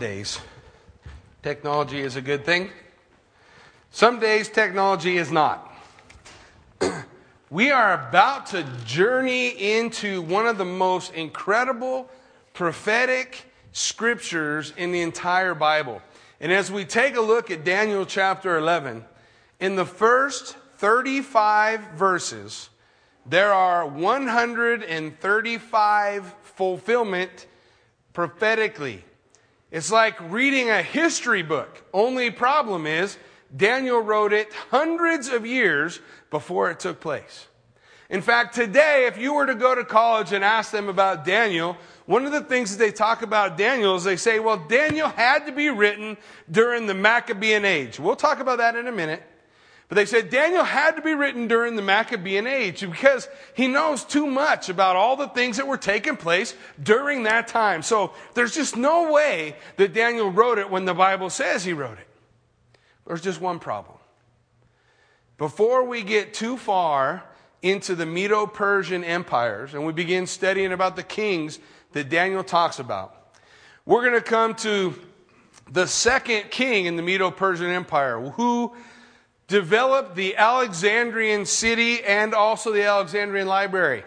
days, technology is a good thing. Some days, technology is not. we are about to journey into one of the most incredible prophetic scriptures in the entire Bible. And as we take a look at Daniel chapter 11, in the first 35 verses, there are 135 fulfillment prophetically. It's like reading a history book. Only problem is Daniel wrote it hundreds of years before it took place. In fact, today, if you were to go to college and ask them about Daniel, one of the things that they talk about Daniel is they say, well, Daniel had to be written during the Maccabean age. We'll talk about that in a minute. But they said Daniel had to be written during the Maccabean age because he knows too much about all the things that were taking place during that time. So there's just no way that Daniel wrote it when the Bible says he wrote it. There's just one problem. Before we get too far into the Medo Persian empires and we begin studying about the kings that Daniel talks about, we're going to come to the second king in the Medo Persian Empire who developed the Alexandrian city and also the Alexandrian library.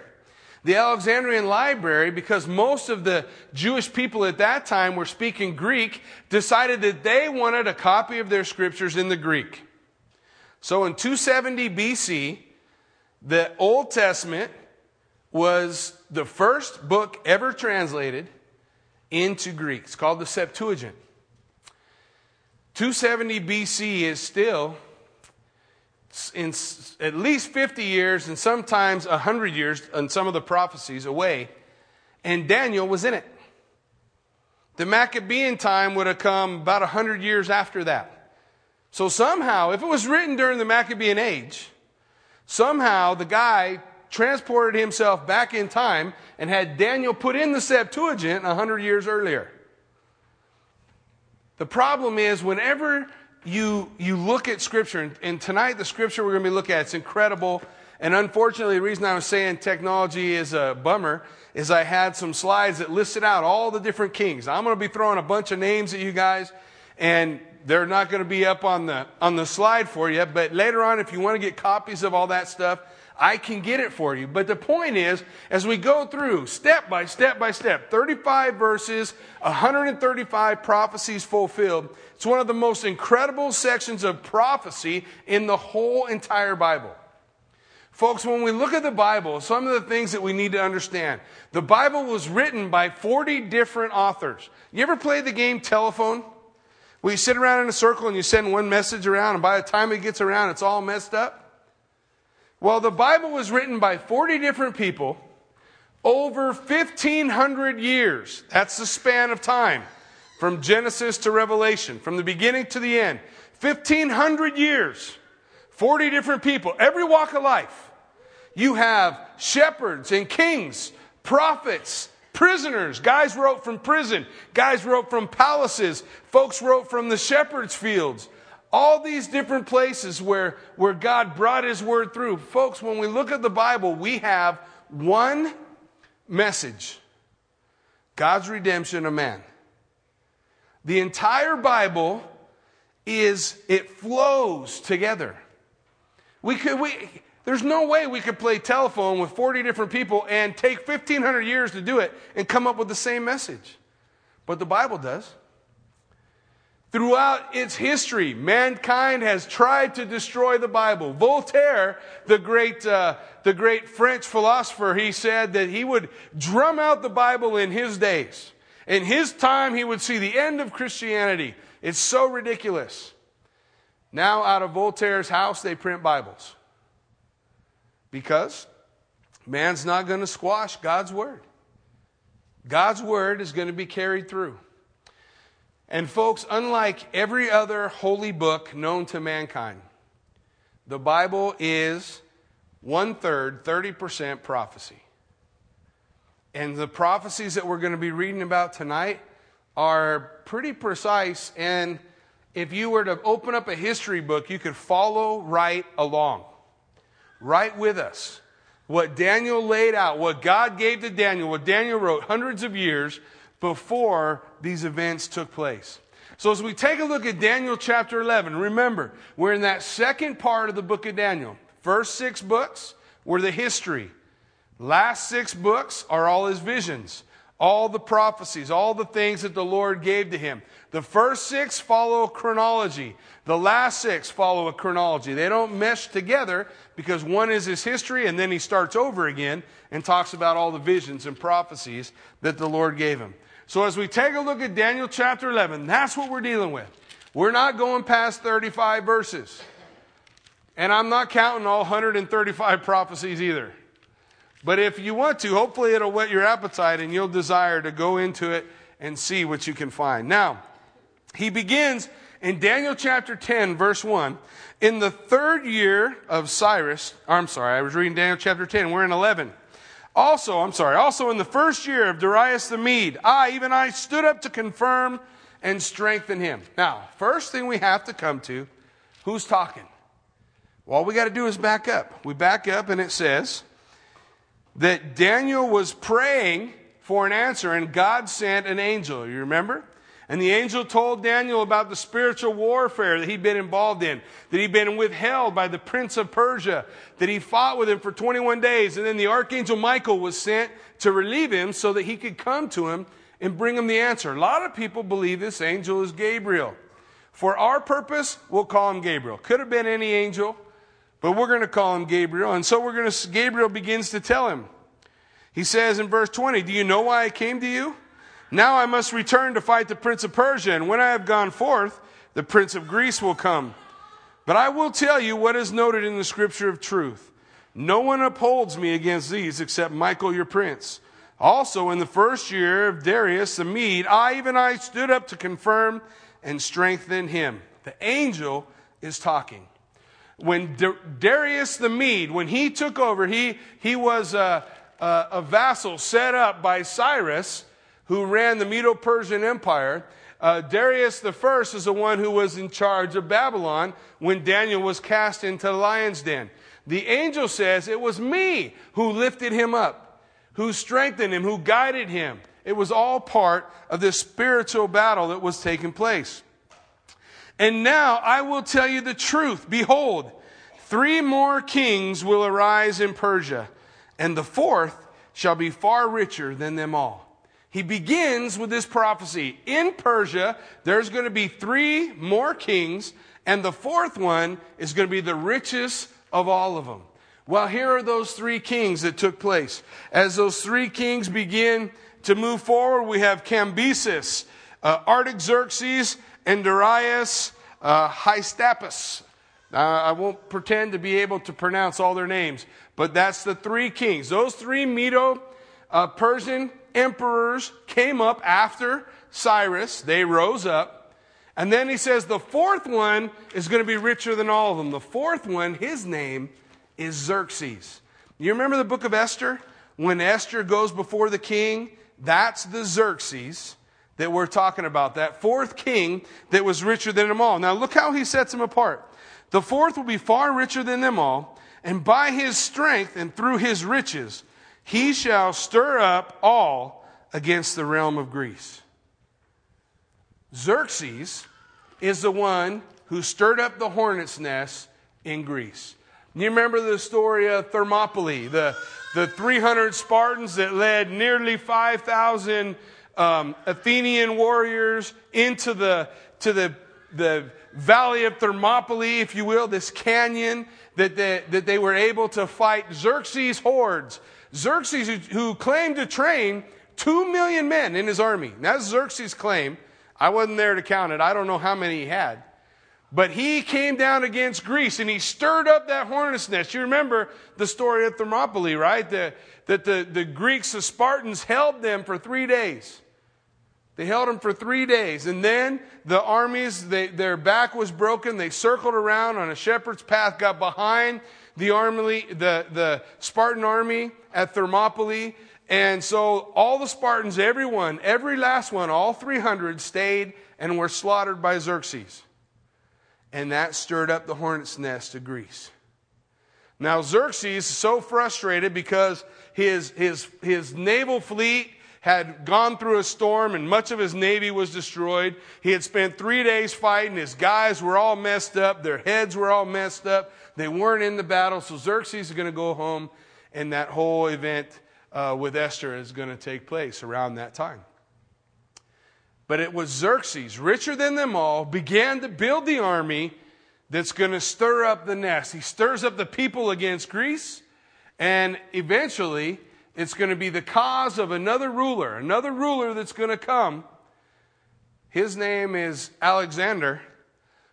The Alexandrian library, because most of the Jewish people at that time were speaking Greek, decided that they wanted a copy of their scriptures in the Greek. So in 270 BC, the Old Testament was the first book ever translated into Greek. It's called the Septuagint. 270 BC is still in at least 50 years and sometimes 100 years in some of the prophecies away, and Daniel was in it. The Maccabean time would have come about 100 years after that. So somehow, if it was written during the Maccabean age, somehow the guy transported himself back in time and had Daniel put in the Septuagint 100 years earlier. The problem is, whenever you, you look at Scripture, and, and tonight the Scripture we're going to be looking at, it's incredible. And unfortunately, the reason I was saying technology is a bummer is I had some slides that listed out all the different kings. I'm going to be throwing a bunch of names at you guys, and they're not going to be up on the, on the slide for you. But later on, if you want to get copies of all that stuff, I can get it for you. But the point is, as we go through step by step by step, 35 verses, 135 prophecies fulfilled, it's one of the most incredible sections of prophecy in the whole entire Bible. Folks, when we look at the Bible, some of the things that we need to understand. The Bible was written by 40 different authors. You ever play the game telephone? Where you sit around in a circle and you send one message around, and by the time it gets around, it's all messed up? Well, the Bible was written by 40 different people over 1,500 years. That's the span of time from Genesis to Revelation, from the beginning to the end. 1,500 years, 40 different people, every walk of life. You have shepherds and kings, prophets, prisoners. Guys wrote from prison, guys wrote from palaces, folks wrote from the shepherd's fields. All these different places where, where God brought His word through. Folks, when we look at the Bible, we have one message God's redemption of man. The entire Bible is, it flows together. We could, we, there's no way we could play telephone with 40 different people and take 1,500 years to do it and come up with the same message. But the Bible does. Throughout its history, mankind has tried to destroy the Bible. Voltaire, the great, uh, the great French philosopher, he said that he would drum out the Bible in his days. In his time, he would see the end of Christianity. It's so ridiculous. Now, out of Voltaire's house, they print Bibles. Because man's not going to squash God's Word. God's Word is going to be carried through. And, folks, unlike every other holy book known to mankind, the Bible is one third, 30% prophecy. And the prophecies that we're going to be reading about tonight are pretty precise. And if you were to open up a history book, you could follow right along, right with us. What Daniel laid out, what God gave to Daniel, what Daniel wrote hundreds of years before these events took place. So, as we take a look at Daniel chapter 11, remember, we're in that second part of the book of Daniel. First six books were the history, last six books are all his visions, all the prophecies, all the things that the Lord gave to him. The first six follow a chronology, the last six follow a chronology. They don't mesh together because one is his history and then he starts over again and talks about all the visions and prophecies that the Lord gave him. So as we take a look at Daniel chapter 11, that's what we're dealing with. We're not going past 35 verses. And I'm not counting all 135 prophecies either. But if you want to, hopefully it'll whet your appetite and you'll desire to go into it and see what you can find. Now, he begins in Daniel chapter 10, verse 1. In the third year of Cyrus, I'm sorry, I was reading Daniel chapter 10, we're in 11. Also, I'm sorry, also in the first year of Darius the Mede, I, even I, stood up to confirm and strengthen him. Now, first thing we have to come to, who's talking? Well, all we got to do is back up. We back up and it says that Daniel was praying for an answer and God sent an angel. You remember? And the angel told Daniel about the spiritual warfare that he'd been involved in, that he'd been withheld by the prince of Persia, that he fought with him for 21 days. And then the archangel Michael was sent to relieve him so that he could come to him and bring him the answer. A lot of people believe this angel is Gabriel. For our purpose, we'll call him Gabriel. Could have been any angel, but we're going to call him Gabriel. And so we're going to, Gabriel begins to tell him. He says in verse 20, Do you know why I came to you? Now I must return to fight the prince of Persia, and when I have gone forth, the prince of Greece will come. But I will tell you what is noted in the scripture of truth. No one upholds me against these except Michael your prince. Also, in the first year of Darius the Mede, I, even I, stood up to confirm and strengthen him. The angel is talking. When Darius the Mede, when he took over, he, he was a, a, a vassal set up by Cyrus who ran the Medo Persian Empire. Uh, Darius the first is the one who was in charge of Babylon when Daniel was cast into the lion's den. The angel says, It was me who lifted him up, who strengthened him, who guided him. It was all part of this spiritual battle that was taking place. And now I will tell you the truth. Behold, three more kings will arise in Persia, and the fourth shall be far richer than them all he begins with this prophecy. In Persia, there's going to be three more kings, and the fourth one is going to be the richest of all of them. Well, here are those three kings that took place. As those three kings begin to move forward, we have Cambyses, uh, Artaxerxes, and Darius uh, Hystaspes. Uh, I won't pretend to be able to pronounce all their names, but that's the three kings. Those three Medo uh, Persian emperors came up after Cyrus. They rose up. And then he says the fourth one is going to be richer than all of them. The fourth one, his name is Xerxes. You remember the book of Esther? When Esther goes before the king, that's the Xerxes that we're talking about. That fourth king that was richer than them all. Now look how he sets them apart. The fourth will be far richer than them all, and by his strength and through his riches, he shall stir up all against the realm of Greece. Xerxes is the one who stirred up the hornet's nest in Greece. You remember the story of Thermopylae, the, the 300 Spartans that led nearly 5,000 um, Athenian warriors into the, to the, the valley of Thermopylae, if you will, this canyon that they, that they were able to fight Xerxes' hordes Xerxes, who claimed to train two million men in his army. That's Xerxes' claim. I wasn't there to count it. I don't know how many he had. But he came down against Greece and he stirred up that hornet's nest. You remember the story of Thermopylae, right? The, that the, the Greeks, the Spartans, held them for three days. They held them for three days. And then the armies, they, their back was broken. They circled around on a shepherd's path, got behind the army, the, the Spartan army at Thermopylae. And so all the Spartans, everyone, every last one, all 300 stayed and were slaughtered by Xerxes. And that stirred up the hornet's nest of Greece. Now, Xerxes is so frustrated because his, his, his naval fleet had gone through a storm and much of his navy was destroyed. He had spent three days fighting. His guys were all messed up. Their heads were all messed up. They weren't in the battle. So Xerxes is going to go home, and that whole event uh, with Esther is going to take place around that time. But it was Xerxes, richer than them all, began to build the army that's going to stir up the nest. He stirs up the people against Greece, and eventually it's going to be the cause of another ruler, another ruler that's going to come. His name is Alexander,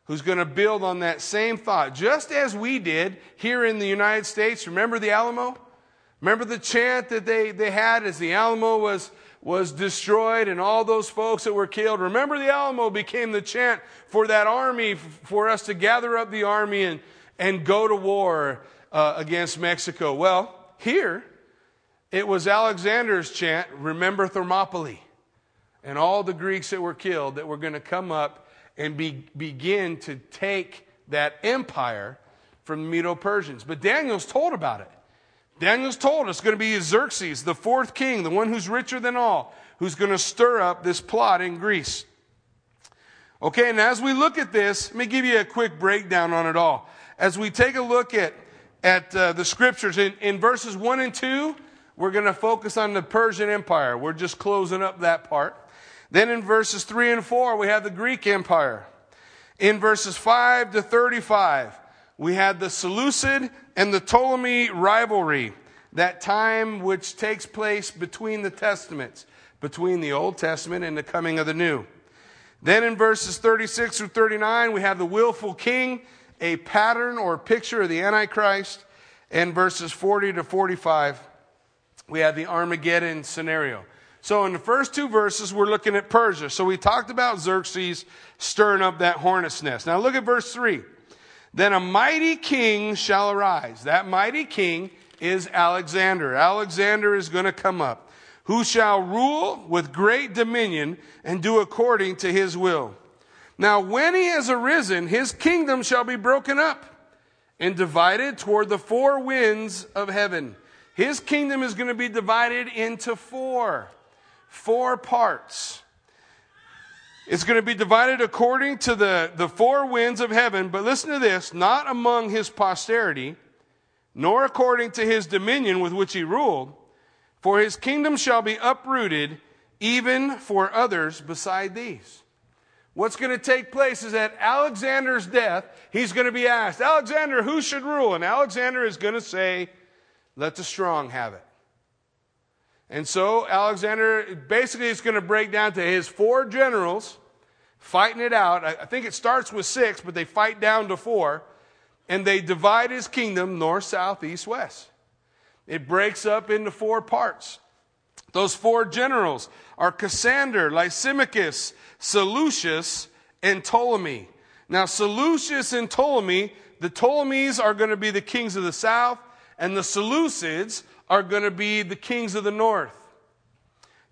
who's going to build on that same thought, just as we did here in the United States. Remember the Alamo? Remember the chant that they, they had as the Alamo was, was destroyed and all those folks that were killed? Remember the Alamo became the chant for that army, for us to gather up the army and, and go to war uh, against Mexico. Well, here, it was Alexander's chant, remember Thermopylae, and all the Greeks that were killed that were going to come up and be, begin to take that empire from the Medo Persians. But Daniel's told about it. Daniel's told it's going to be Xerxes, the fourth king, the one who's richer than all, who's going to stir up this plot in Greece. Okay, and as we look at this, let me give you a quick breakdown on it all. As we take a look at, at uh, the scriptures in, in verses 1 and 2, we're going to focus on the Persian Empire. We're just closing up that part. Then in verses 3 and 4, we have the Greek Empire. In verses 5 to 35, we had the Seleucid and the Ptolemy rivalry, that time which takes place between the Testaments, between the Old Testament and the coming of the New. Then in verses 36 through 39, we have the willful king, a pattern or picture of the Antichrist. And verses 40 to 45, we have the Armageddon scenario. So in the first two verses, we're looking at Persia. So we talked about Xerxes stirring up that hornet's nest. Now look at verse 3. Then a mighty king shall arise. That mighty king is Alexander. Alexander is going to come up, who shall rule with great dominion and do according to his will. Now when he has arisen, his kingdom shall be broken up and divided toward the four winds of heaven. His kingdom is going to be divided into four, four parts. It's going to be divided according to the, the four winds of heaven, but listen to this not among his posterity, nor according to his dominion with which he ruled, for his kingdom shall be uprooted even for others beside these. What's going to take place is at Alexander's death, he's going to be asked, Alexander, who should rule? And Alexander is going to say, let the strong have it. And so Alexander basically is going to break down to his four generals fighting it out. I think it starts with six, but they fight down to four. And they divide his kingdom north, south, east, west. It breaks up into four parts. Those four generals are Cassander, Lysimachus, Seleucus, and Ptolemy. Now, Seleucus and Ptolemy, the Ptolemies are going to be the kings of the south, and the Seleucids are going to be the kings of the north.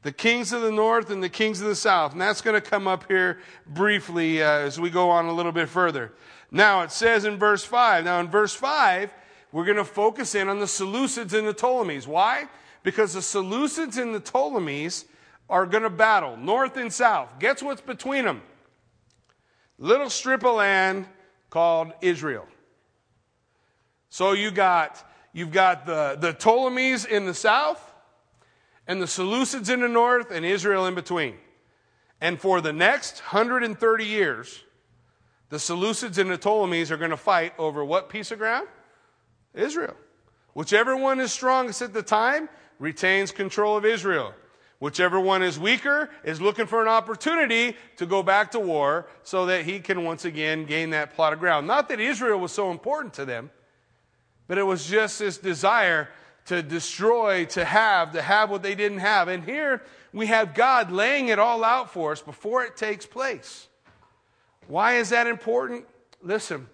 The kings of the north and the kings of the south. And that's going to come up here briefly uh, as we go on a little bit further. Now, it says in verse 5. Now, in verse 5, we're going to focus in on the Seleucids and the Ptolemies. Why? Because the Seleucids and the Ptolemies are going to battle north and south. Guess what's between them? Little strip of land called Israel. So you got You've got the, the Ptolemies in the south, and the Seleucids in the north, and Israel in between. And for the next 130 years, the Seleucids and the Ptolemies are going to fight over what piece of ground? Israel. Whichever one is strongest at the time retains control of Israel. Whichever one is weaker is looking for an opportunity to go back to war so that he can once again gain that plot of ground. Not that Israel was so important to them, but it was just this desire to destroy, to have, to have what they didn't have. And here we have God laying it all out for us before it takes place. Why is that important? Listen,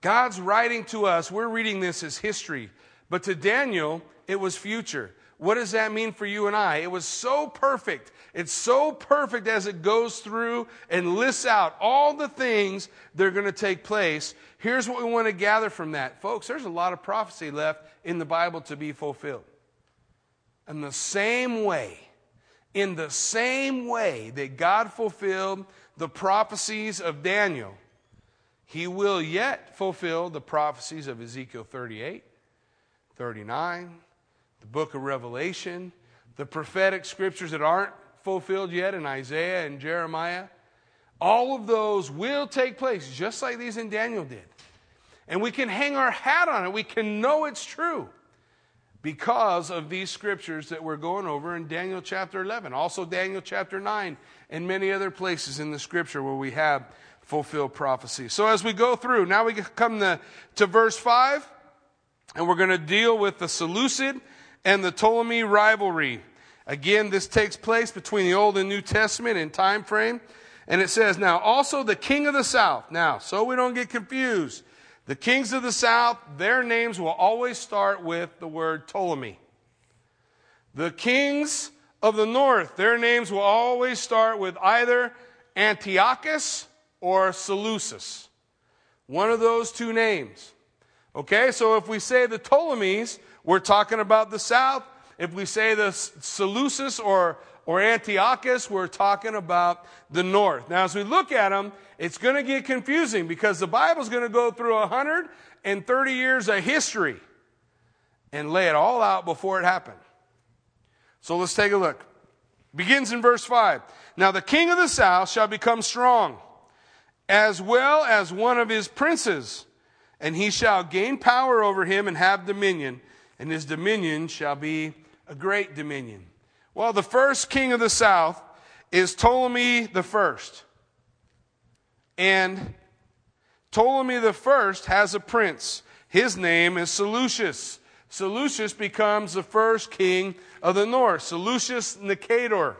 God's writing to us, we're reading this as history, but to Daniel, it was future. What does that mean for you and I? It was so perfect. It's so perfect as it goes through and lists out all the things that are going to take place. Here's what we want to gather from that. Folks, there's a lot of prophecy left in the Bible to be fulfilled. in the same way, in the same way that God fulfilled the prophecies of Daniel, he will yet fulfill the prophecies of Ezekiel 38, 39, the book of Revelation, the prophetic scriptures that aren't fulfilled yet in Isaiah and Jeremiah. All of those will take place just like these in Daniel did. And we can hang our hat on it. We can know it's true because of these scriptures that we're going over in Daniel chapter 11, also Daniel chapter 9, and many other places in the scripture where we have fulfilled prophecy. So as we go through, now we come to, to verse 5, and we're going to deal with the Seleucid and the Ptolemy rivalry. Again, this takes place between the Old and New Testament in time frame. And it says, now also the king of the south. Now, so we don't get confused. The kings of the south, their names will always start with the word Ptolemy. The kings of the north, their names will always start with either Antiochus or Seleucus. One of those two names. Okay, so if we say the Ptolemies, we're talking about the south. If we say the Seleucus or, or Antiochus, we're talking about the north. Now, as we look at them, it's going to get confusing because the Bible's going to go through 130 years of history and lay it all out before it happened. So let's take a look. Begins in verse 5. Now the king of the south shall become strong, as well as one of his princes, and he shall gain power over him and have dominion, and his dominion shall be a great dominion. Well, the first king of the south is Ptolemy the first. And Ptolemy the first has a prince. His name is Seleucus. Seleucus becomes the first king of the north. Seleucus Nicator.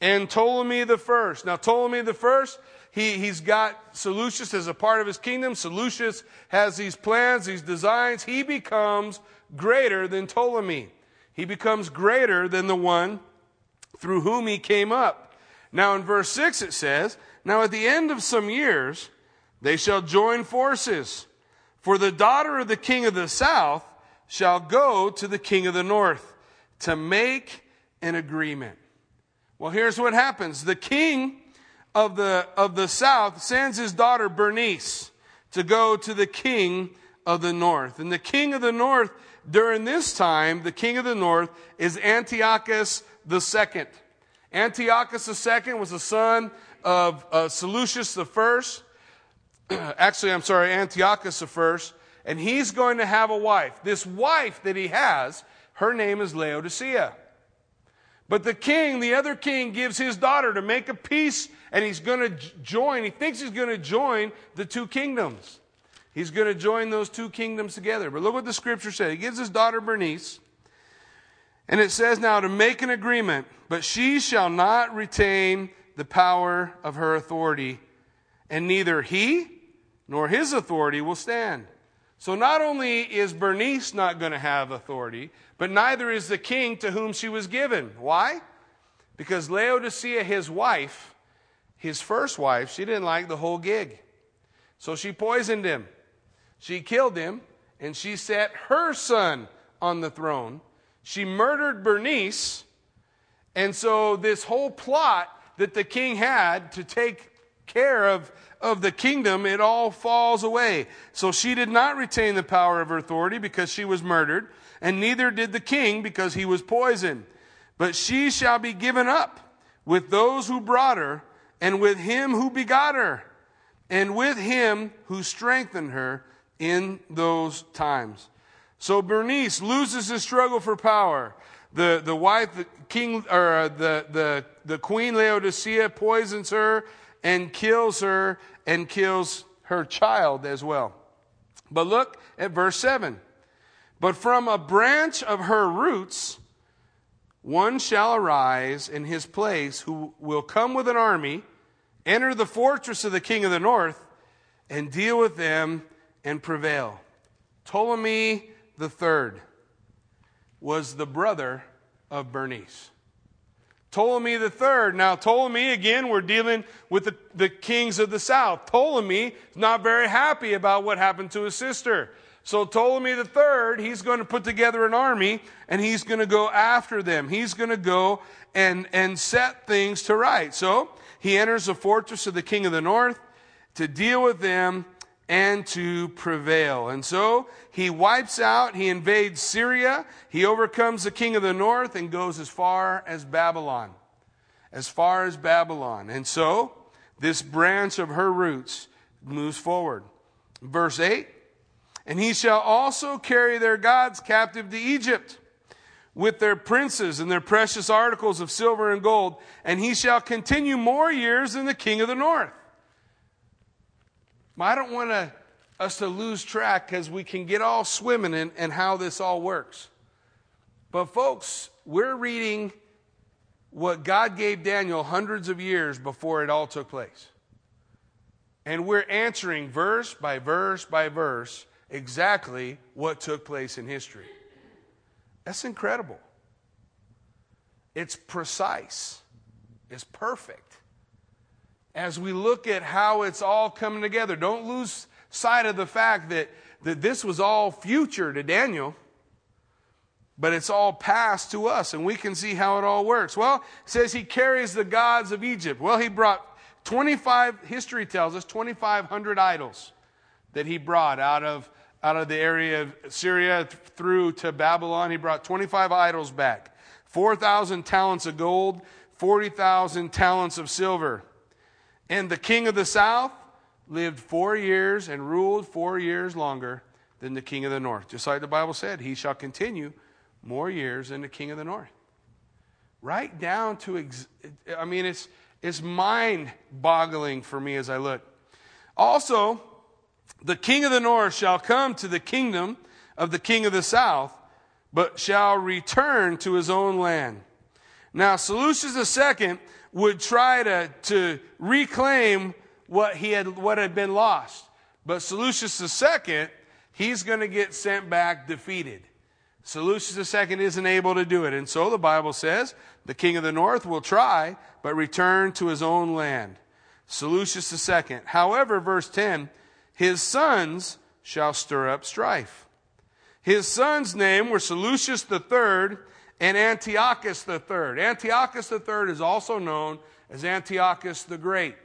And Ptolemy the first. Now, Ptolemy the first, he, he's got Seleucus as a part of his kingdom. Seleucus has these plans, these designs. He becomes greater than Ptolemy. He becomes greater than the one through whom he came up. Now, in verse 6, it says, now, at the end of some years, they shall join forces. For the daughter of the king of the south shall go to the king of the north to make an agreement. Well, here's what happens the king of the, of the south sends his daughter Bernice to go to the king of the north. And the king of the north, during this time, the king of the north is Antiochus second. Antiochus second was the son of uh, Seleucus first. Actually, I'm sorry, Antiochus first. And he's going to have a wife. This wife that he has, her name is Laodicea. But the king, the other king, gives his daughter to make a peace, and he's going to join, he thinks he's going to join the two kingdoms. He's going to join those two kingdoms together. But look what the scripture said. He gives his daughter Bernice, and it says now to make an agreement, but she shall not retain the power of her authority, and neither he nor his authority will stand. So not only is Bernice not going to have authority, but neither is the king to whom she was given. Why? Because Laodicea, his wife, his first wife, she didn't like the whole gig. So she poisoned him. She killed him, and she set her son on the throne. She murdered Bernice. And so this whole plot that the king had to take care of, of the kingdom, it all falls away. So she did not retain the power of her authority because she was murdered, and neither did the king because he was poisoned. But she shall be given up with those who brought her, and with him who begot her, and with him who strengthened her in those times. So Bernice loses the struggle for power the, the wife, the king, or uh, the, the, the queen Laodicea poisons her and kills her and kills her child as well. But look at verse 7. But from a branch of her roots, one shall arise in his place who will come with an army, enter the fortress of the king of the north, and deal with them and prevail. Ptolemy third was the brother of Bernice. Ptolemy third. Now, Ptolemy, again, we're dealing with the, the kings of the south. Ptolemy is not very happy about what happened to his sister. So Ptolemy third, he's going to put together an army and he's going to go after them. He's going to go and, and set things to right. So he enters the fortress of the king of the north to deal with them and to prevail. And so he wipes out, he invades Syria, he overcomes the king of the north and goes as far as Babylon. As far as Babylon. And so this branch of her roots moves forward. Verse 8 And he shall also carry their gods captive to Egypt with their princes and their precious articles of silver and gold, and he shall continue more years than the king of the north. I don't want to, us to lose track because we can get all swimming in, in how this all works. But, folks, we're reading what God gave Daniel hundreds of years before it all took place. And we're answering verse by verse by verse exactly what took place in history. That's incredible. It's precise, it's perfect as we look at how it's all coming together. Don't lose sight of the fact that, that this was all future to Daniel, but it's all past to us, and we can see how it all works. Well, it says he carries the gods of Egypt. Well, he brought 25, history tells us, 2,500 idols that he brought out of, out of the area of Syria through to Babylon. He brought 25 idols back, 4,000 talents of gold, 40,000 talents of silver. And the king of the south lived four years and ruled four years longer than the king of the north. Just like the Bible said, he shall continue more years than the king of the north. Right down to, ex- I mean, it's, it's mind boggling for me as I look. Also, the king of the north shall come to the kingdom of the king of the south, but shall return to his own land. Now, Seleucus II would try to, to reclaim what, he had, what had been lost. But Seleucus II, he's going to get sent back defeated. Seleucus II isn't able to do it. And so the Bible says the king of the north will try, but return to his own land. Seleucus II. However, verse 10, his sons shall stir up strife. His sons' name were Seleucus III and Antiochus III. Antiochus III is also known as Antiochus the Great.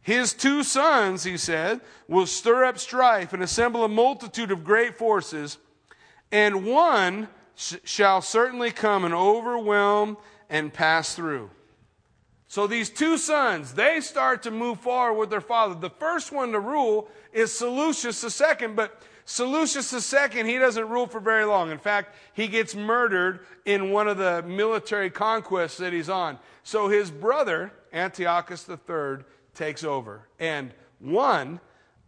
His two sons, he said, will stir up strife and assemble a multitude of great forces, and one sh- shall certainly come and overwhelm and pass through. So these two sons, they start to move forward with their father. The first one to rule is Seleucus II, but Seleucus II, he doesn't rule for very long. In fact, he gets murdered in one of the military conquests that he's on. So his brother, Antiochus III, takes over. And one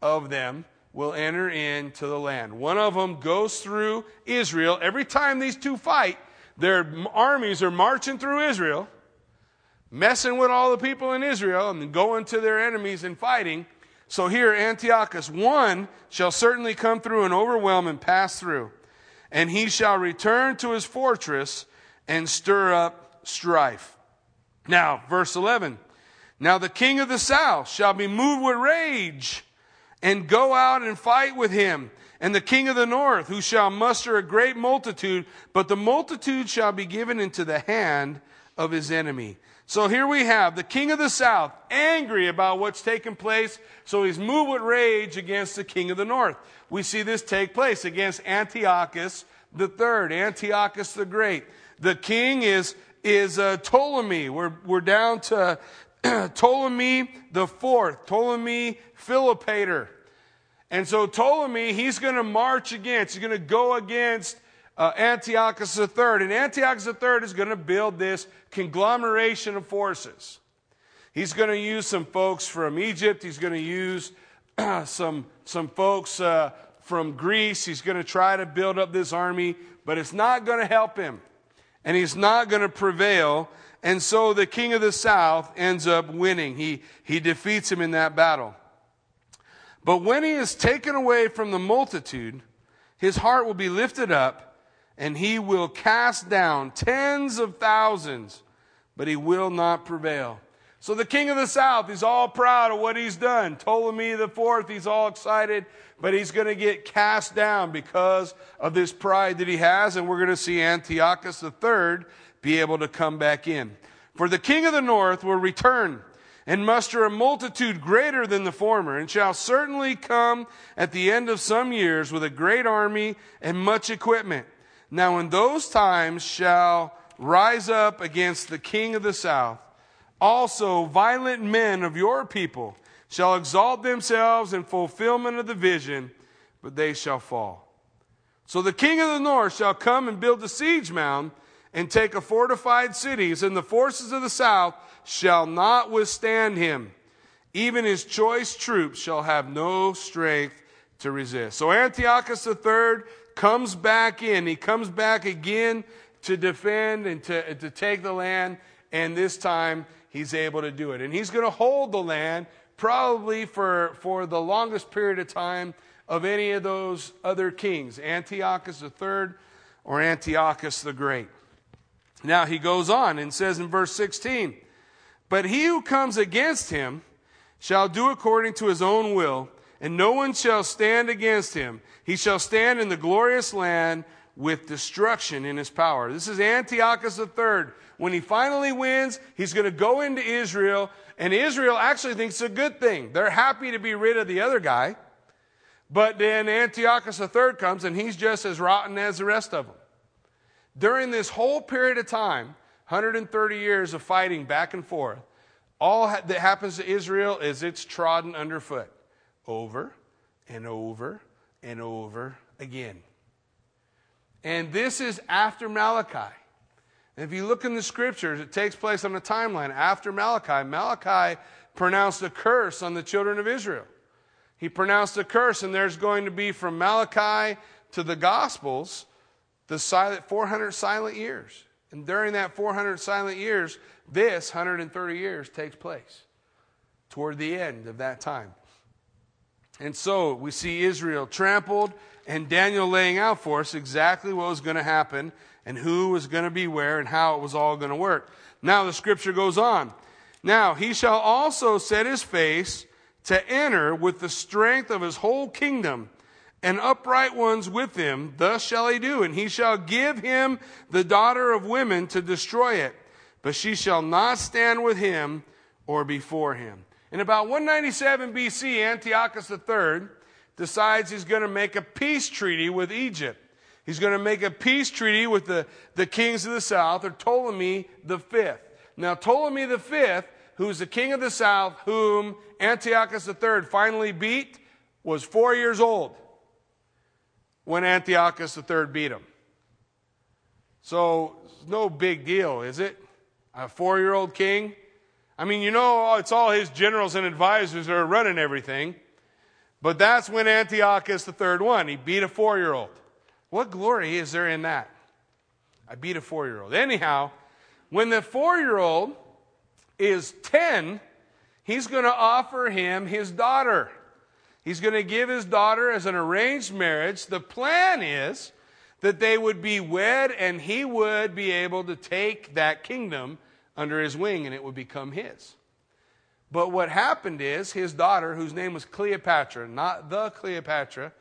of them will enter into the land. One of them goes through Israel. Every time these two fight, their armies are marching through Israel, messing with all the people in Israel, and going to their enemies and fighting. So here, Antiochus, one shall certainly come through and overwhelm and pass through, and he shall return to his fortress and stir up strife. Now, verse 11. Now the king of the south shall be moved with rage and go out and fight with him. And the king of the north, who shall muster a great multitude, but the multitude shall be given into the hand of his enemy. So here we have the king of the south angry about what's taken place. So he's moved with rage against the king of the north. We see this take place against Antiochus the third, Antiochus the great. The king is, is uh, Ptolemy. We're, we're down to Ptolemy the fourth, Ptolemy Philopator. And so Ptolemy, he's going to march against, he's going to go against uh, Antiochus III. And Antiochus III is going to build this conglomeration of forces. He's going to use some folks from Egypt. He's going to use some, some folks uh, from Greece. He's going to try to build up this army, but it's not going to help him. And he's not going to prevail. And so the king of the south ends up winning. He, he defeats him in that battle. But when he is taken away from the multitude, his heart will be lifted up and he will cast down tens of thousands, but he will not prevail. So the king of the south, he's all proud of what he's done. Ptolemy the fourth, he's all excited, but he's going to get cast down because of this pride that he has. And we're going to see Antiochus the third be able to come back in. For the king of the north will return and muster a multitude greater than the former, and shall certainly come at the end of some years with a great army and much equipment. Now in those times shall rise up against the king of the south also, violent men of your people shall exalt themselves in fulfillment of the vision, but they shall fall. So the king of the north shall come and build a siege mound and take a fortified cities, and the forces of the south shall not withstand him. Even his choice troops shall have no strength to resist. So Antiochus III comes back in. He comes back again to defend and to, to take the land, and this time he's able to do it. And he's going to hold the land probably for, for the longest period of time of any of those other kings, Antiochus III or Antiochus the Great. Now he goes on and says in verse 16, But he who comes against him shall do according to his own will, and no one shall stand against him. He shall stand in the glorious land with destruction in his power. This is Antiochus III when he finally wins, he's going to go into Israel, and Israel actually thinks it's a good thing. They're happy to be rid of the other guy. But then Antiochus III comes, and he's just as rotten as the rest of them. During this whole period of time, 130 years of fighting back and forth, all that happens to Israel is it's trodden underfoot over and over and over again. And this is after Malachi. And if you look in the scriptures, it takes place on a timeline after Malachi. Malachi pronounced a curse on the children of Israel. He pronounced a curse, and there's going to be from Malachi to the Gospels the silent 400 silent years. And during that 400 silent years, this 130 years takes place toward the end of that time. And so we see Israel trampled and Daniel laying out for us exactly what was going to happen and who was going to be where and how it was all going to work. Now the scripture goes on. Now he shall also set his face to enter with the strength of his whole kingdom and upright ones with him. Thus shall he do. And he shall give him the daughter of women to destroy it. But she shall not stand with him or before him. In about 197 BC, Antiochus III decides he's going to make a peace treaty with Egypt. He's going to make a peace treaty with the, the kings of the south, or Ptolemy fifth. Now, Ptolemy fifth, who's the king of the south, whom Antiochus III finally beat, was four years old when Antiochus III beat him. So, no big deal, is it? A four year old king? I mean, you know, it's all his generals and advisors that are running everything. But that's when Antiochus the third won. He beat a four year old. What glory is there in that? I beat a four year old. Anyhow, when the four year old is 10, he's going to offer him his daughter. He's going to give his daughter as an arranged marriage. The plan is that they would be wed and he would be able to take that kingdom under his wing and it would become his. But what happened is his daughter, whose name was Cleopatra, not the Cleopatra,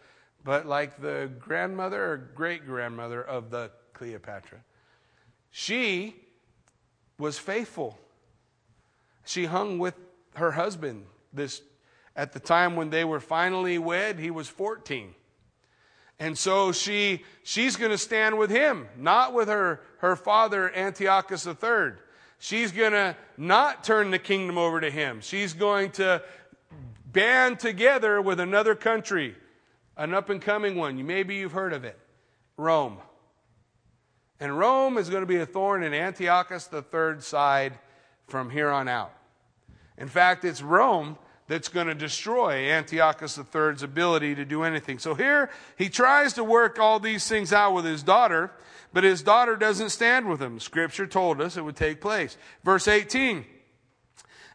but like the grandmother or great grandmother of the Cleopatra. She was faithful. She hung with her husband this at the time when they were finally wed, he was 14. And so she she's going to stand with him, not with her her father Antiochus III. She's going to not turn the kingdom over to him. She's going to band together with another country an up and coming one. Maybe you've heard of it Rome. And Rome is going to be a thorn in Antiochus III's side from here on out. In fact, it's Rome that's going to destroy Antiochus III's ability to do anything. So here he tries to work all these things out with his daughter, but his daughter doesn't stand with him. Scripture told us it would take place. Verse 18.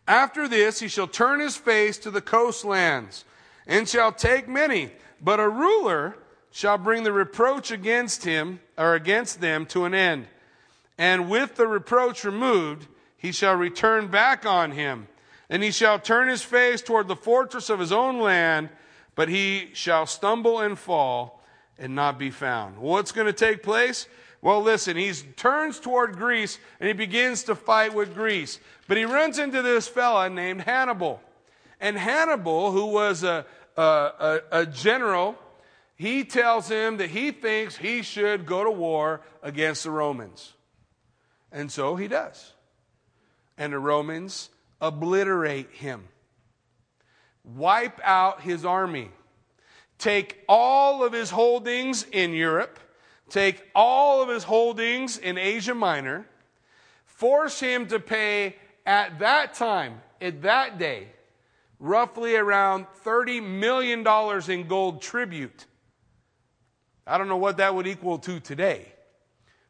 After this, he shall turn his face to the coastlands and shall take many but a ruler shall bring the reproach against him or against them to an end. And with the reproach removed, he shall return back on him, and he shall turn his face toward the fortress of his own land, but he shall stumble and fall and not be found. What's going to take place? Well, listen, he turns toward Greece and he begins to fight with Greece. But he runs into this fella named Hannibal. And Hannibal, who was a, a, a, a general, he tells him that he thinks he should go to war against the Romans. And so he does. And the Romans obliterate him, wipe out his army, take all of his holdings in Europe, take all of his holdings in Asia Minor, force him to pay at that time, at that day, roughly around $30 million in gold tribute. I don't know what that would equal to today.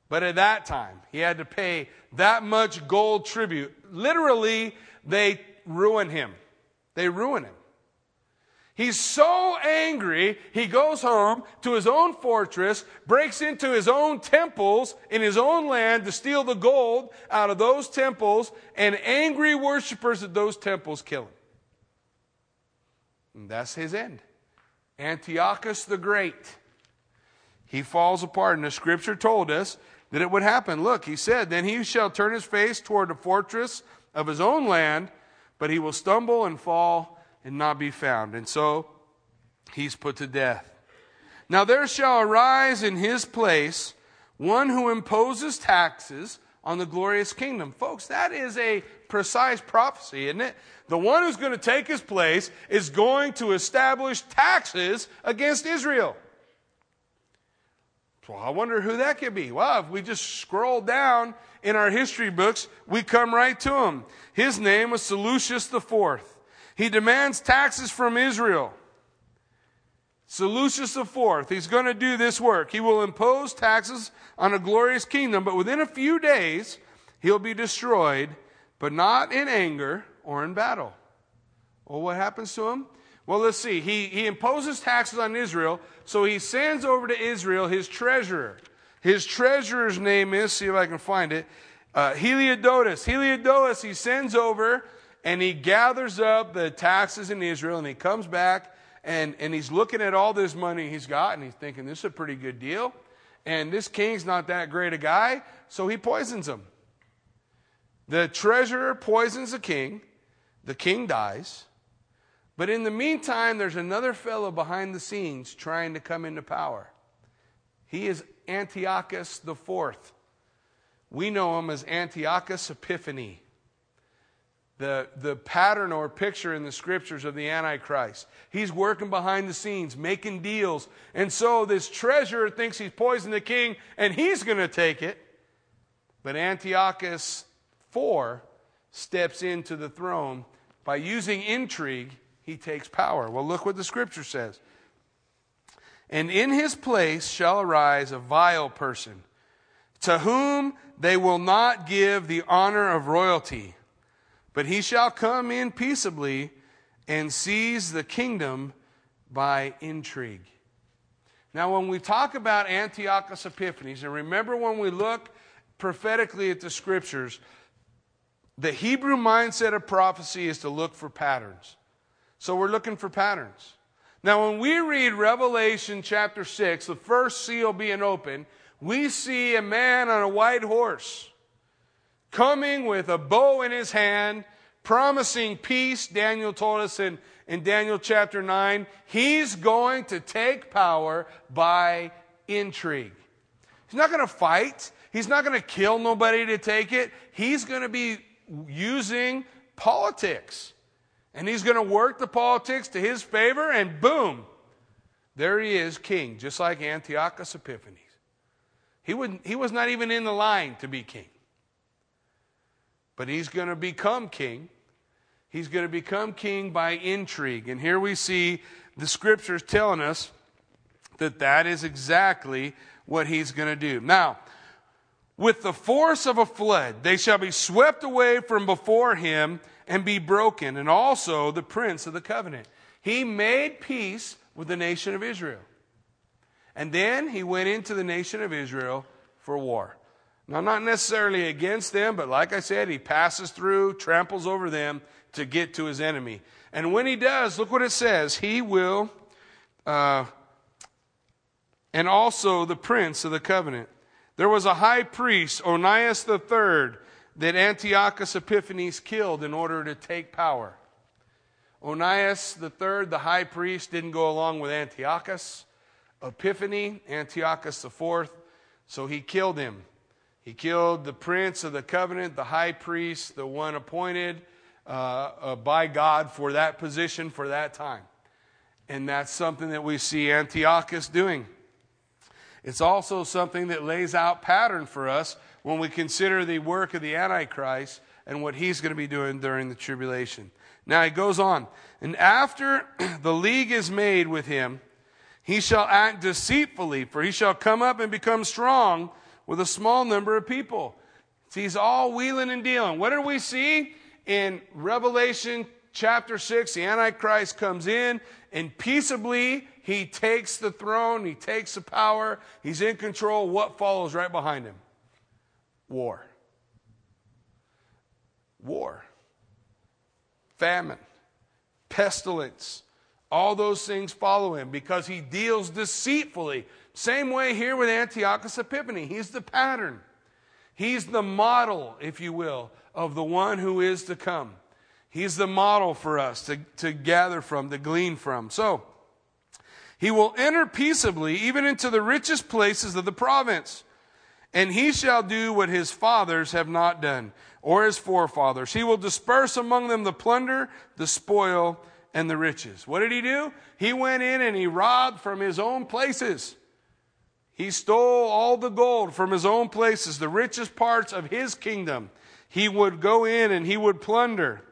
But at that time, he had to pay that much gold tribute. Literally, they ruin him. They ruin him. He's so angry, he goes home to his own fortress, breaks into his own temples in his own land to steal the gold out of those temples, and angry worshippers at those temples kill him. And that's his end. Antiochus the Great. He falls apart, and the scripture told us that it would happen. Look, he said, Then he shall turn his face toward the fortress of his own land, but he will stumble and fall and not be found. And so he's put to death. Now there shall arise in his place one who imposes taxes on the glorious kingdom. Folks, that is a precise prophecy, isn't it? The one who's going to take his place is going to establish taxes against Israel. Well, I wonder who that could be. Well, if we just scroll down in our history books, we come right to him. His name was Seleucus IV. He demands taxes from Israel. Seleucus IV, he's going to do this work. He will impose taxes on a glorious kingdom, but within a few days, he'll be destroyed, but not in anger or in battle. Well, what happens to him? Well, let's see. He, he imposes taxes on Israel, so he sends over to Israel his treasurer. His treasurer's name is, see if I can find it, uh, Heliodotus. Heliodotus, he sends over and he gathers up the taxes in Israel and he comes back and, and he's looking at all this money he's got and he's thinking, this is a pretty good deal. And this king's not that great a guy, so he poisons him. The treasurer poisons the king. The king dies. But in the meantime, there's another fellow behind the scenes trying to come into power. He is Antiochus IV. We know him as Antiochus Epiphanes, the, the pattern or picture in the scriptures of the Antichrist. He's working behind the scenes, making deals. And so this treasurer thinks he's poisoned the king and he's going to take it. But Antiochus IV steps into the throne by using intrigue he takes power. Well, look what the scripture says. And in his place shall arise a vile person, to whom they will not give the honor of royalty, but he shall come in peaceably and seize the kingdom by intrigue. Now, when we talk about Antiochus Epiphanes, and remember when we look prophetically at the scriptures, the Hebrew mindset of prophecy is to look for patterns. So we're looking for patterns. Now, when we read Revelation chapter 6, the first seal being opened, we see a man on a white horse coming with a bow in his hand, promising peace. Daniel told us in, in Daniel chapter 9, he's going to take power by intrigue. He's not going to fight. He's not going to kill nobody to take it. He's going to be using politics. And he's going to work the politics to his favor, and boom, there he is, king, just like Antiochus Epiphanes. He, would, he was not even in the line to be king. But he's going to become king. He's going to become king by intrigue. And here we see the scriptures telling us that that is exactly what he's going to do. Now, with the force of a flood, they shall be swept away from before him and be broken, and also the prince of the covenant. He made peace with the nation of Israel. And then he went into the nation of Israel for war. Now, not necessarily against them, but like I said, he passes through, tramples over them to get to his enemy. And when he does, look what it says. He will, uh, and also the prince of the covenant. There was a high priest, Onias the third, that Antiochus Epiphanes killed in order to take power. Onias the third, the high priest, didn't go along with Antiochus. Epiphany, Antiochus the fourth, so he killed him. He killed the prince of the covenant, the high priest, the one appointed uh, uh, by God for that position for that time. And that's something that we see Antiochus doing. It's also something that lays out pattern for us when we consider the work of the Antichrist and what he's going to be doing during the tribulation. Now he goes on, and after the league is made with him, he shall act deceitfully, for he shall come up and become strong with a small number of people. See, he's all wheeling and dealing. What do we see in Revelation chapter 6? The Antichrist comes in and peaceably he takes the throne, he takes the power, he's in control. What follows right behind him? War. War. Famine. Pestilence. All those things follow him because he deals deceitfully same way here with Antiochus Epiphanes. He's the pattern. He's the model, if you will, of the one who is to come. He's the model for us to, to gather from, to glean from. So, he will enter peaceably even into the richest places of the province. And he shall do what his fathers have not done, or his forefathers. He will disperse among them the plunder, the spoil, and the riches. What did he do? He went in and he robbed from his own places. He stole all the gold from his own places, the richest parts of his kingdom. He would go in and he would plunder.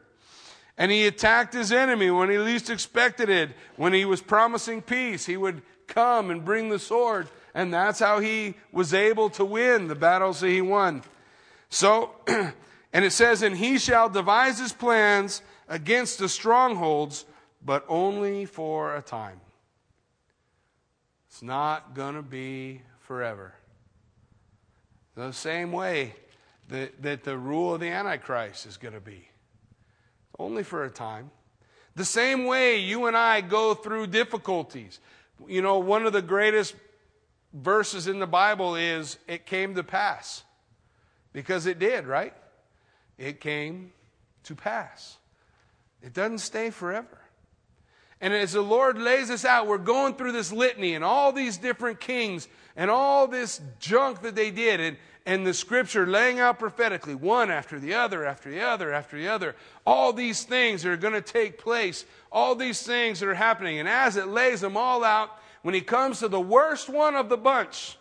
And he attacked his enemy when he least expected it. When he was promising peace, he would come and bring the sword. And that's how he was able to win the battles that he won. So, and it says, And he shall devise his plans against the strongholds, but only for a time. It's not going to be forever. The same way that, that the rule of the Antichrist is going to be. Only for a time. The same way you and I go through difficulties. You know, one of the greatest verses in the Bible is, It came to pass. Because it did, right? It came to pass. It doesn't stay forever. And as the Lord lays us out, we're going through this litany and all these different kings and all this junk that they did. And, and the scripture laying out prophetically, one after the other, after the other, after the other, all these things are going to take place, all these things that are happening. And as it lays them all out, when he comes to the worst one of the bunch,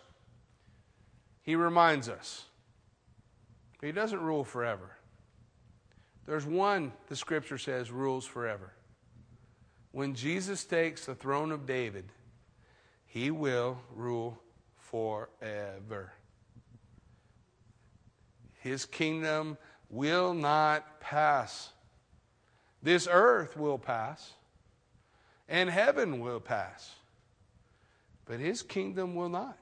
he reminds us he doesn't rule forever. There's one, the scripture says, rules forever when Jesus takes the throne of David, he will rule forever. His kingdom will not pass. This earth will pass, and heaven will pass, but his kingdom will not.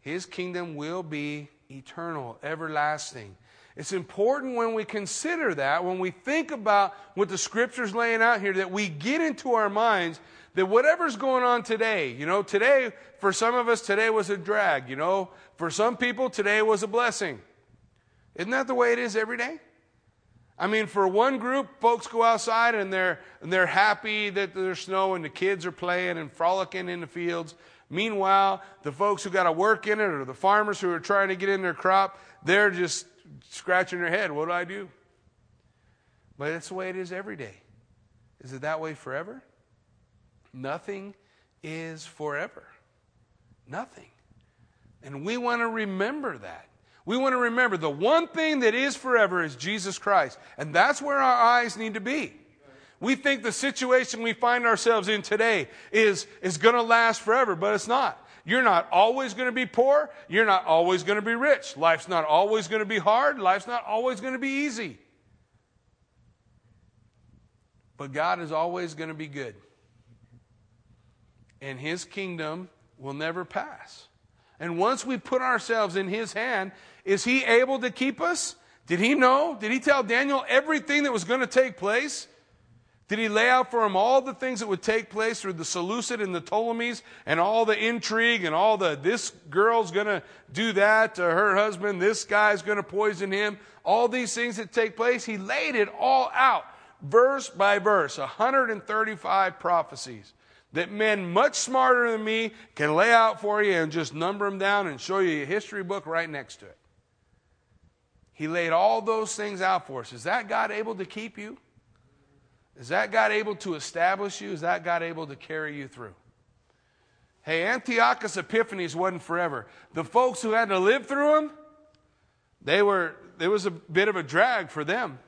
His kingdom will be eternal, everlasting. It's important when we consider that, when we think about what the scripture's laying out here, that we get into our minds that whatever's going on today, you know, today, for some of us, today was a drag, you know, for some people, today was a blessing. Isn't that the way it is every day? I mean, for one group, folks go outside and they're, and they're happy that there's snow and the kids are playing and frolicking in the fields. Meanwhile, the folks who got to work in it or the farmers who are trying to get in their crop, they're just scratching their head. What do I do? But that's the way it is every day. Is it that way forever? Nothing is forever. Nothing. And we want to remember that. We want to remember the one thing that is forever is Jesus Christ. And that's where our eyes need to be. We think the situation we find ourselves in today is, is going to last forever, but it's not. You're not always going to be poor. You're not always going to be rich. Life's not always going to be hard. Life's not always going to be easy. But God is always going to be good. And His kingdom will never pass. and once we put ourselves in his hand, is he able to keep us? Did he know? Did he tell Daniel everything that was going to take place? Did he lay out for him all the things that would take place through the Seleucid and the Ptolemies and all the intrigue and all the this girl's going to do that to her husband, this guy's going to poison him, all these things that take place? He laid it all out, verse by verse, 135 prophecies that men much smarter than me can lay out for you and just number them down and show you a history book right next to it. He laid all those things out for us. Is that God able to keep you? Is that God able to establish you? Is that God able to carry you through? Hey, Antiochus Epiphanes wasn't forever. The folks who had to live through him, they were, there was a bit of a drag for them.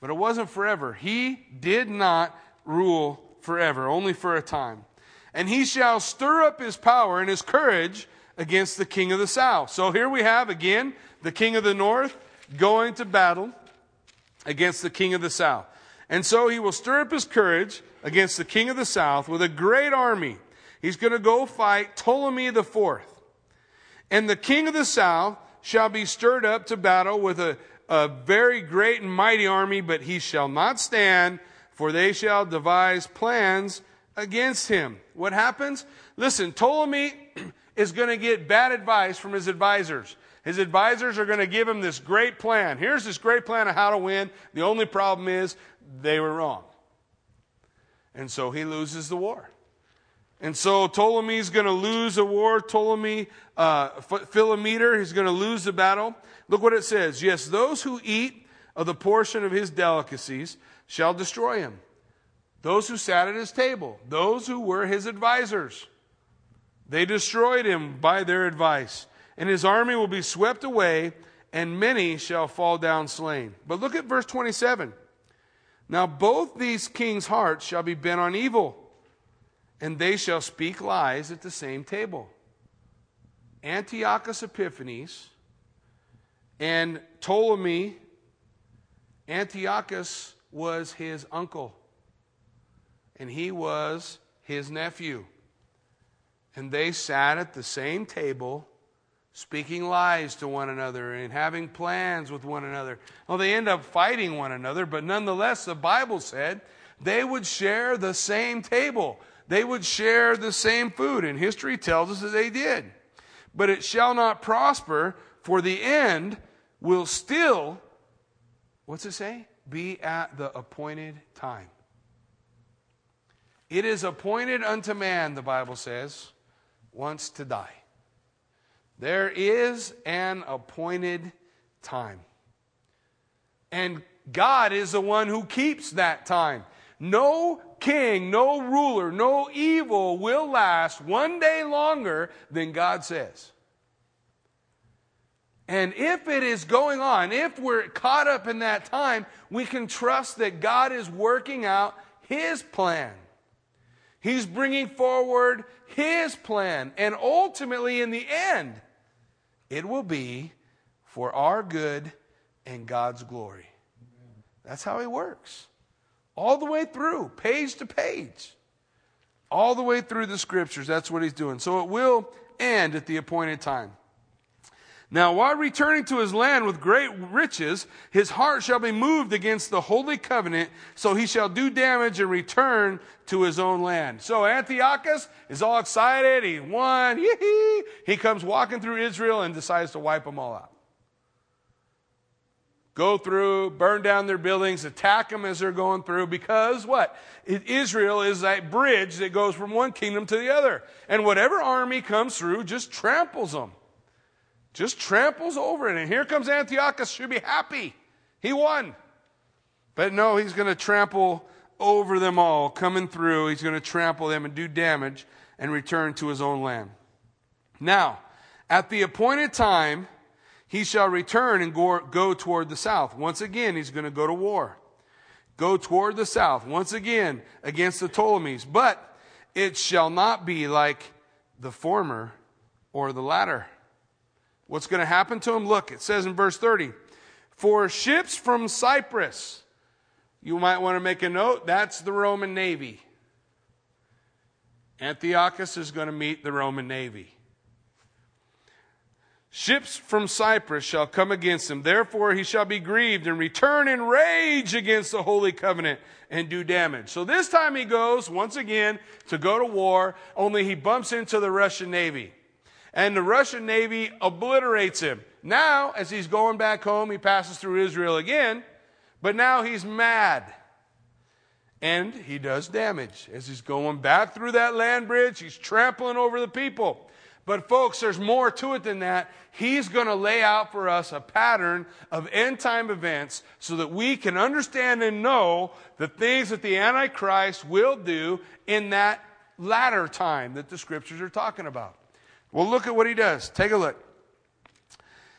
But it wasn't forever. He did not rule forever, only for a time. And he shall stir up his power and his courage against the king of the south. So here we have again the king of the north going to battle against the king of the south. And so he will stir up his courage against the king of the south with a great army. He's going to go fight Ptolemy the fourth. And the king of the south shall be stirred up to battle with a, a very great and mighty army, but he shall not stand, for they shall devise plans against him. What happens? Listen, Ptolemy is going to get bad advice from his advisors. His advisors are going to give him this great plan. Here's this great plan of how to win. The only problem is they were wrong. And so he loses the war. And so Ptolemy's going to lose a war. Ptolemy, uh, Philometor, he's going to lose the battle. Look what it says. Yes, those who eat of the portion of his delicacies shall destroy him. Those who sat at his table, those who were his advisors, they destroyed him by their advice. And his army will be swept away, and many shall fall down slain. But look at verse 27. Now both these kings' hearts shall be bent on evil, and they shall speak lies at the same table. Antiochus Epiphanes and Ptolemy, Antiochus was his uncle, and he was his nephew. And they sat at the same table speaking lies to one another and having plans with one another. Well, they end up fighting one another, but nonetheless, the Bible said they would share the same table. They would share the same food, and history tells us that they did. But it shall not prosper, for the end will still, what's it say? Be at the appointed time. It is appointed unto man, the Bible says, once to die. There is an appointed time. And God is the one who keeps that time. No king, no ruler, no evil will last one day longer than God says. And if it is going on, if we're caught up in that time, we can trust that God is working out His plan. He's bringing forward His plan. And ultimately, in the end, it will be for our good and God's glory. That's how He works. All the way through, page to page. All the way through the scriptures, that's what He's doing. So it will end at the appointed time. Now, while returning to his land with great riches, his heart shall be moved against the holy covenant, so he shall do damage and return to his own land. So Antiochus is all excited. He won. Yee-hee. He comes walking through Israel and decides to wipe them all out. Go through, burn down their buildings, attack them as they're going through, because what? Israel is that bridge that goes from one kingdom to the other. And whatever army comes through just tramples them. Just tramples over it. And here comes Antiochus, should be happy. He won. But no, he's going to trample over them all, coming through. He's going to trample them and do damage and return to his own land. Now, at the appointed time, he shall return and go, go toward the south. Once again, he's going to go to war. Go toward the south, once again, against the Ptolemies. But it shall not be like the former or the latter. What's going to happen to him? Look, it says in verse 30 For ships from Cyprus, you might want to make a note, that's the Roman Navy. Antiochus is going to meet the Roman Navy. Ships from Cyprus shall come against him. Therefore he shall be grieved and return in rage against the holy covenant and do damage. So this time he goes once again to go to war, only he bumps into the Russian Navy. And the Russian Navy obliterates him. Now, as he's going back home, he passes through Israel again, but now he's mad. And he does damage. As he's going back through that land bridge, he's trampling over the people. But, folks, there's more to it than that. He's going to lay out for us a pattern of end time events so that we can understand and know the things that the Antichrist will do in that latter time that the scriptures are talking about. Well, look at what he does. Take a look.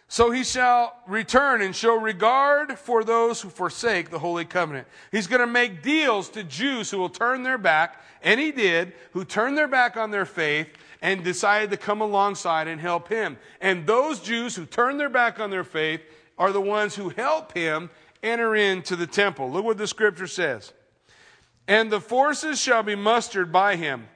So he shall return and show regard for those who forsake the holy covenant. He's going to make deals to Jews who will turn their back, and he did, who turned their back on their faith and decided to come alongside and help him. And those Jews who turn their back on their faith are the ones who help him enter into the temple. Look what the scripture says. And the forces shall be mustered by him,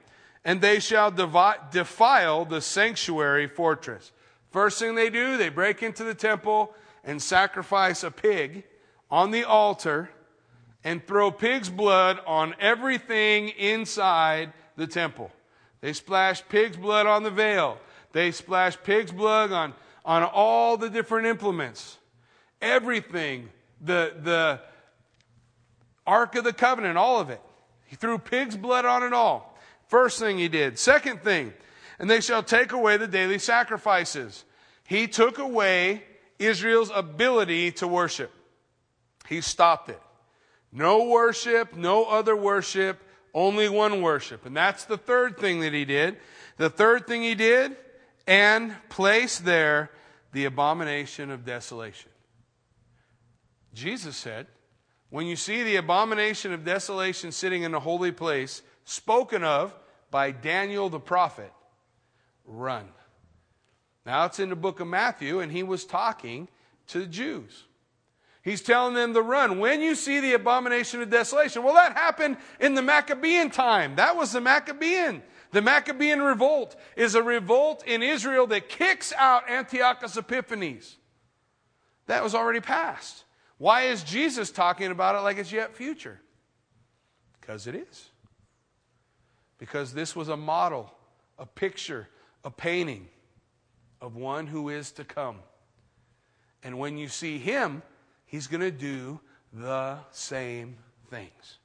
and they shall defile the sanctuary fortress. First thing they do, they break into the temple and sacrifice a pig on the altar and throw pig's blood on everything inside the temple. They splash pig's blood on the veil. They splash pig's blood on, on all the different implements. Everything. The, the Ark of the Covenant, all of it. He threw pig's blood on it all. First thing he did. Second thing, and they shall take away the daily sacrifices. He took away Israel's ability to worship. He stopped it. No worship, no other worship only one worship. And that's the third thing that he did. The third thing he did, and placed there the abomination of desolation. Jesus said, when you see the abomination of desolation sitting in the holy place, spoken of by Daniel the prophet, run. Now it's in the book of Matthew, and he was talking to the Jews. He's telling them to run. When you see the abomination of desolation, well, that happened in the Maccabean time. That was the Maccabean. The Maccabean revolt is a revolt in Israel that kicks out Antiochus Epiphanes. That was already past. Why is Jesus talking about it like it's yet future? Because it is. Because this was a model, a picture, a painting of one who is to come. And when you see him, he's going to do the same things.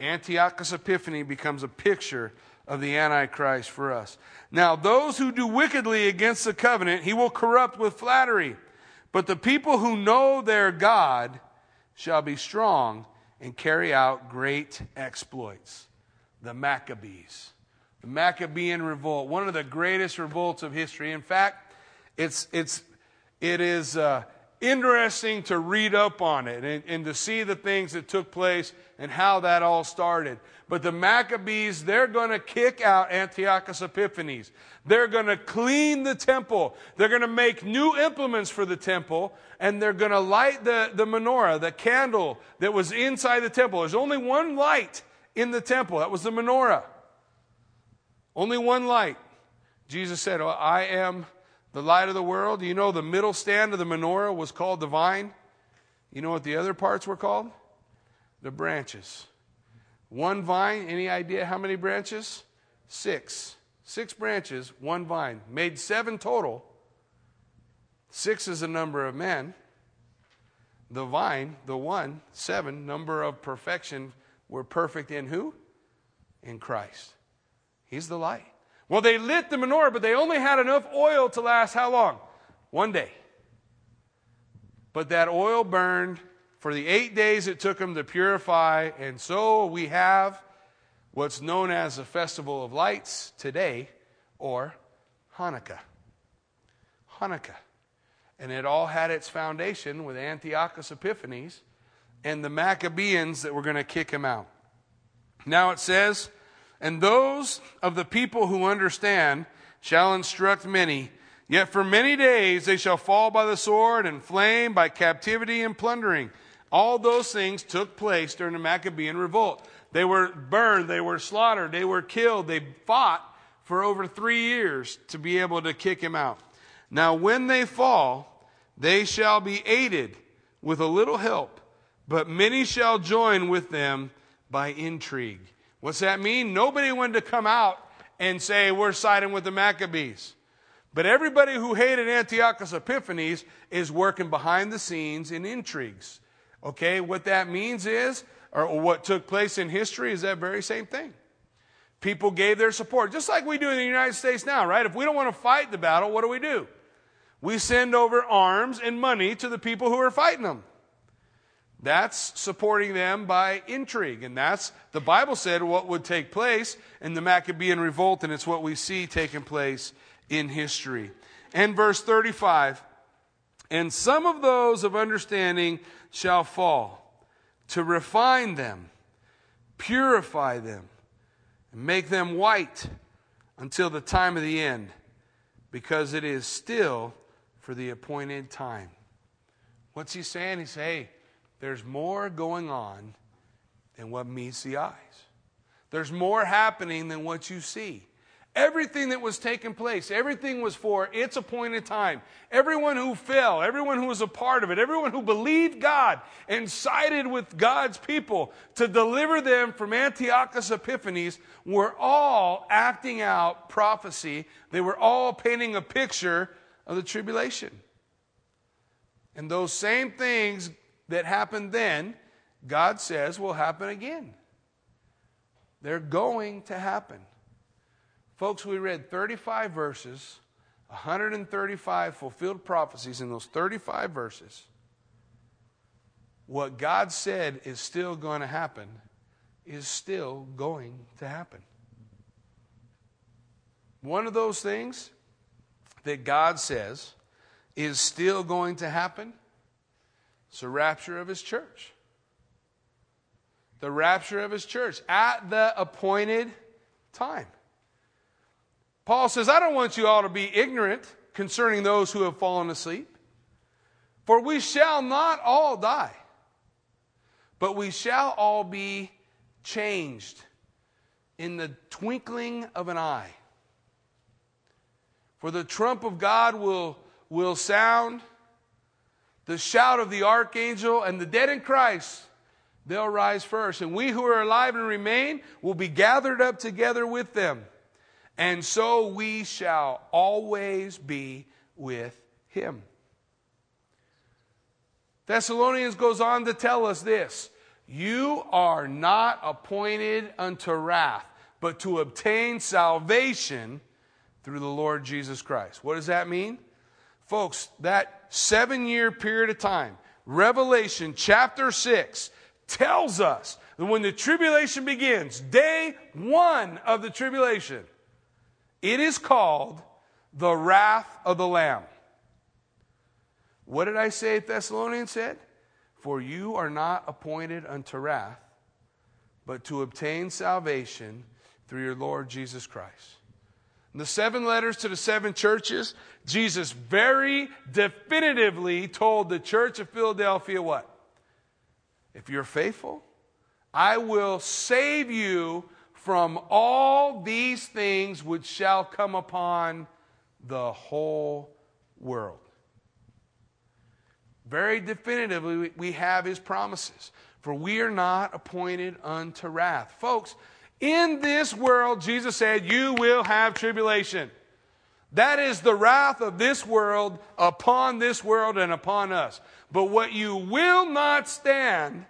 Antiochus Epiphany becomes a picture of the Antichrist for us. Now, those who do wickedly against the covenant, he will corrupt with flattery. But the people who know their God shall be strong and carry out great exploits. The Maccabees. The Maccabean revolt, one of the greatest revolts of history. In fact, it's, it's, it is, uh, interesting to read up on it and, and, to see the things that took place and how that all started. But the Maccabees, they're going to kick out Antiochus Epiphanes. They're going to clean the temple. They're going to make new implements for the temple, and they're going to light the, the menorah, the candle that was inside the temple. There's only one light in the temple. That was the menorah. Only one light. Jesus said, I am the light of the world. You know, the middle stand of the menorah was called the vine. You know what the other parts were called? The branches. One vine, any idea how many branches? Six. Six branches, one vine. Made seven total. Six is the number of men. The vine, the one, seven, number of perfection, were perfect in who? In Christ. He's the light. Well, they lit the menorah, but they only had enough oil to last how long? One day. But that oil burned for the eight days it took them to purify, and so we have what's known as the Festival of Lights today, or Hanukkah. Hanukkah. And it all had its foundation with Antiochus Epiphanes and the Maccabeans that were going to kick him out. Now it says, and those of the people who understand shall instruct many. Yet for many days they shall fall by the sword and flame, by captivity and plundering. All those things took place during the Maccabean revolt. They were burned, they were slaughtered, they were killed, they fought for over three years to be able to kick him out. Now, when they fall, they shall be aided with a little help, but many shall join with them by intrigue. What's that mean? Nobody wanted to come out and say, We're siding with the Maccabees. But everybody who hated Antiochus Epiphanes is working behind the scenes in intrigues. Okay, what that means is, or what took place in history is that very same thing. People gave their support, just like we do in the United States now, right? If we don't want to fight the battle, what do we do? We send over arms and money to the people who are fighting them. That's supporting them by intrigue. And that's, the Bible said, what would take place in the Maccabean revolt, and it's what we see taking place in history. And verse 35 And some of those of understanding shall fall, to refine them, purify them, and make them white until the time of the end, because it is still for the appointed time. What's he saying? He's saying, hey, there's more going on than what meets the eyes. There's more happening than what you see. Everything that was taking place, everything was for its appointed time. Everyone who fell, everyone who was a part of it, everyone who believed God and sided with God's people to deliver them from Antiochus Epiphanes were all acting out prophecy. They were all painting a picture of the tribulation. And those same things that happened then, God says will happen again. They're going to happen. Folks, we read 35 verses, 135 fulfilled prophecies in those 35 verses. What God said is still going to happen is still going to happen. One of those things that God says is still going to happen is the rapture of His church. The rapture of His church at the appointed time. Paul says, I don't want you all to be ignorant concerning those who have fallen asleep. For we shall not all die, but we shall all be changed in the twinkling of an eye. For the trump of God will, will sound, the shout of the archangel, and the dead in Christ, they'll rise first. And we who are alive and remain will be gathered up together with them and so we shall always be with him. Thessalonians goes on to tell us this You are not appointed unto wrath, but to obtain salvation through the Lord Jesus Christ. What does that mean? Folks, that seven year period of time, Revelation chapter 6, tells us that when the tribulation begins, day one of the tribulation, it is called the wrath of the Lamb. What did I say Thessalonians said? For you are not appointed unto wrath, but to obtain salvation through your Lord Jesus Christ. In the seven letters to the seven churches, Jesus very definitively told the church of Philadelphia what? If you're faithful, I will save you from all these things which shall come upon the whole world. Very definitively, we have his promises. For we are not appointed unto wrath. Folks, in this world, Jesus said, You will have tribulation. That is the wrath of this world upon this world and upon us. But what you will not stand